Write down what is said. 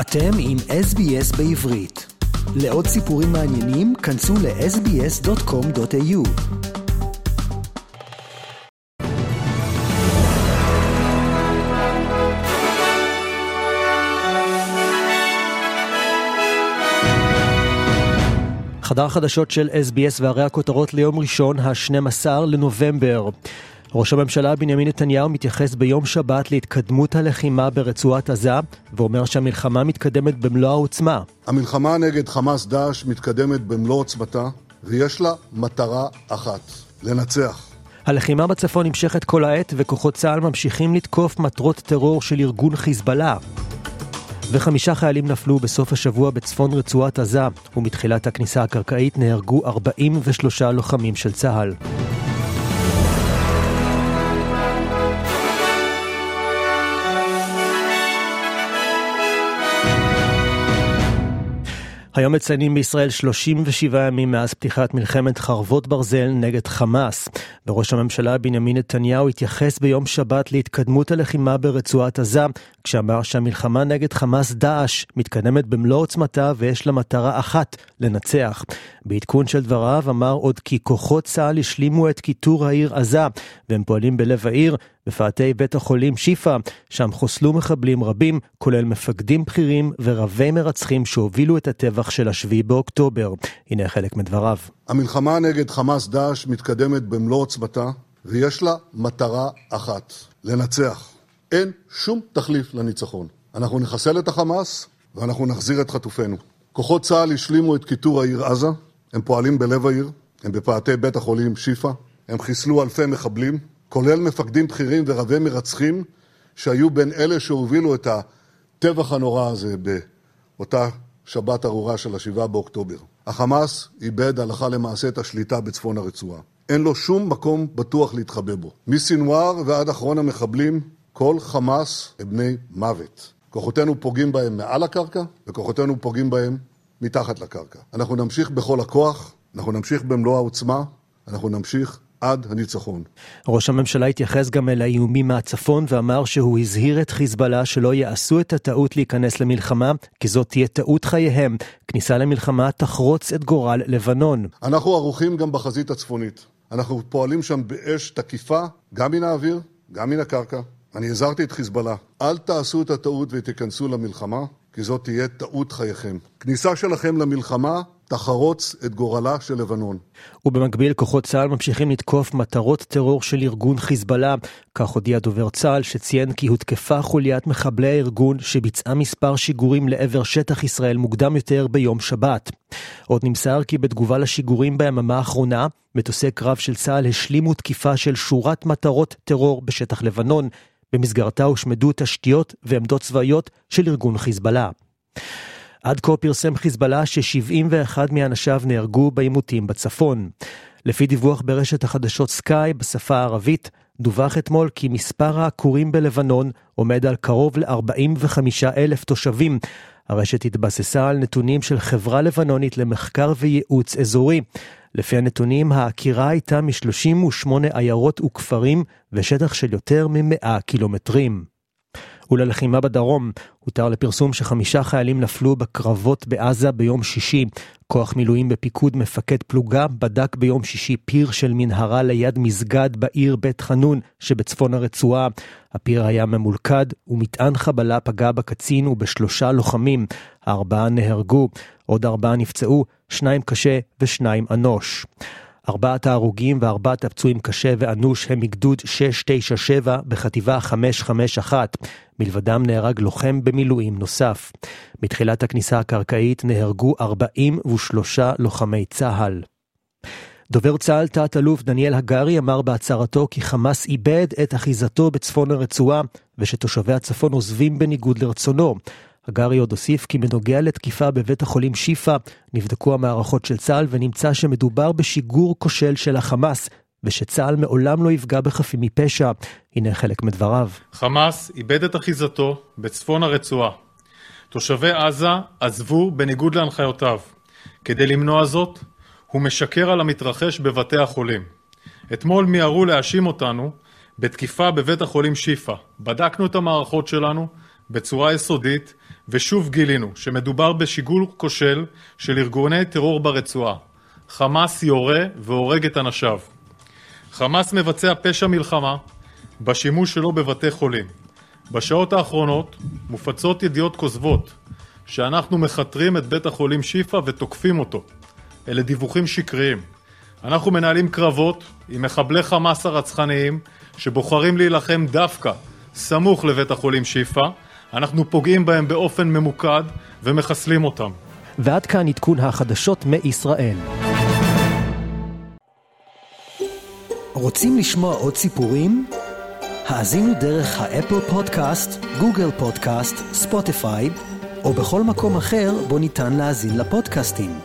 אתם עם SBS בעברית. לעוד סיפורים מעניינים, כנסו ל-sbs.com.au. חדר החדשות של SBS והרי הכותרות ליום ראשון, ה-12 לנובמבר. ראש הממשלה בנימין נתניהו מתייחס ביום שבת להתקדמות הלחימה ברצועת עזה, ואומר שהמלחמה מתקדמת במלוא העוצמה. המלחמה נגד חמאס דאעש מתקדמת במלוא עוצמתה, ויש לה מטרה אחת, לנצח. הלחימה בצפון נמשכת כל העת, וכוחות צה"ל ממשיכים לתקוף מטרות טרור של ארגון חיזבאללה. וחמישה חיילים נפלו בסוף השבוע בצפון רצועת עזה, ומתחילת הכניסה הקרקעית נהרגו 43 לוחמים של צה"ל. היום מציינים בישראל 37 ימים מאז פתיחת מלחמת חרבות ברזל נגד חמאס, וראש הממשלה בנימין נתניהו התייחס ביום שבת להתקדמות הלחימה ברצועת עזה, כשאמר שהמלחמה נגד חמאס דאעש מתקדמת במלוא עוצמתה ויש לה מטרה אחת, לנצח. בעדכון של דבריו אמר עוד כי כוחות צה"ל השלימו את כיתור העיר עזה, והם פועלים בלב העיר, בפאתי בית החולים שיפא, שם חוסלו מחבלים רבים, כולל מפקדים בכירים ורבי מרצחים שהובילו את הטבח של השביעי באוקטובר. הנה חלק מדבריו. המלחמה נגד חמאס דאעש מתקדמת במלוא עוצמתה, ויש לה מטרה אחת, לנצח. אין שום תחליף לניצחון. אנחנו נחסל את החמאס ואנחנו נחזיר את חטופינו. כוחות צה"ל השלימו את כיתור העיר עזה, הם פועלים בלב העיר, הם בפאתי בית החולים שיפא, הם חיסלו אלפי מחבלים, כולל מפקדים בכירים ורבי מרצחים שהיו בין אלה שהובילו את הטבח הנורא הזה באותה שבת ארורה של השבעה באוקטובר. החמאס איבד הלכה למעשה את השליטה בצפון הרצועה. אין לו שום מקום בטוח להתחבא בו. מסינואר ועד אחרון המחבלים, כל חמאס הם בני מוות. כוחותינו פוגעים בהם מעל הקרקע, וכוחותינו פוגעים בהם מתחת לקרקע. אנחנו נמשיך בכל הכוח, אנחנו נמשיך במלוא העוצמה, אנחנו נמשיך עד הניצחון. ראש הממשלה התייחס גם אל האיומים מהצפון ואמר שהוא הזהיר את חיזבאללה שלא יעשו את הטעות להיכנס למלחמה, כי זאת תהיה טעות חייהם. כניסה למלחמה תחרוץ את גורל לבנון. אנחנו ערוכים גם בחזית הצפונית. אנחנו פועלים שם באש תקיפה, גם מן האוויר, גם מן הקרקע. אני הזהרתי את חיזבאללה, אל תעשו את הטעות ותיכנסו למלחמה, כי זאת תהיה טעות חייכם. כניסה שלכם למלחמה תחרוץ את גורלה של לבנון. ובמקביל כוחות צה"ל ממשיכים לתקוף מטרות טרור של ארגון חיזבאללה. כך הודיע דובר צה"ל שציין כי הותקפה חוליית מחבלי הארגון שביצעה מספר שיגורים לעבר שטח ישראל מוקדם יותר ביום שבת. עוד נמסר כי בתגובה לשיגורים ביממה האחרונה, מטוסי קרב של צה"ל השלימו תקיפה של שורת מטרות טרור בשטח לבנון. במסגרתה הושמדו תשתיות ועמדות צבאיות של ארגון חיזבאללה. עד כה פרסם חיזבאללה ש-71 מאנשיו נהרגו בעימותים בצפון. לפי דיווח ברשת החדשות סקאי בשפה הערבית, דווח אתמול כי מספר העקורים בלבנון עומד על קרוב ל-45 אלף תושבים. הרשת התבססה על נתונים של חברה לבנונית למחקר וייעוץ אזורי. לפי הנתונים, העקירה הייתה מ-38 עיירות וכפרים ושטח של יותר מ-100 קילומטרים. וללחימה בדרום. הותר לפרסום שחמישה חיילים נפלו בקרבות בעזה ביום שישי. כוח מילואים בפיקוד מפקד פלוגה בדק ביום שישי פיר של מנהרה ליד מסגד בעיר בית חנון שבצפון הרצועה. הפיר היה ממולכד ומטען חבלה פגע בקצין ובשלושה לוחמים. הארבעה נהרגו, עוד ארבעה נפצעו, שניים קשה ושניים אנוש. ארבעת ההרוגים וארבעת הפצועים קשה ואנוש הם מגדוד 697 בחטיבה 551. מלבדם נהרג לוחם במילואים נוסף. בתחילת הכניסה הקרקעית נהרגו 43 לוחמי צה"ל. דובר צה"ל תת-אלוף דניאל הגרי אמר בהצהרתו כי חמאס איבד את אחיזתו בצפון הרצועה ושתושבי הצפון עוזבים בניגוד לרצונו. הגרי עוד הוסיף כי בנוגע לתקיפה בבית החולים שיפא, נבדקו המערכות של צה"ל ונמצא שמדובר בשיגור כושל של החמאס, ושצה"ל מעולם לא יפגע בחפים מפשע. הנה חלק מדבריו. חמאס איבד את אחיזתו בצפון הרצועה. תושבי עזה עזבו בניגוד להנחיותיו. כדי למנוע זאת, הוא משקר על המתרחש בבתי החולים. אתמול מיהרו להאשים אותנו בתקיפה בבית החולים שיפא. בדקנו את המערכות שלנו בצורה יסודית ושוב גילינו שמדובר בשיגול כושל של ארגוני טרור ברצועה. חמאס יורה והורג את אנשיו. חמאס מבצע פשע מלחמה בשימוש שלו בבתי חולים. בשעות האחרונות מופצות ידיעות כוזבות שאנחנו מכתרים את בית החולים שיפא ותוקפים אותו. אלה דיווחים שקריים. אנחנו מנהלים קרבות עם מחבלי חמאס הרצחניים שבוחרים להילחם דווקא סמוך לבית החולים שיפא. אנחנו פוגעים בהם באופן ממוקד ומחסלים אותם. ועד כאן עדכון החדשות מישראל. רוצים לשמוע עוד סיפורים? האזינו דרך האפל פודקאסט, גוגל פודקאסט, ספוטיפיי, או בכל מקום אחר בו ניתן להאזין לפודקאסטים.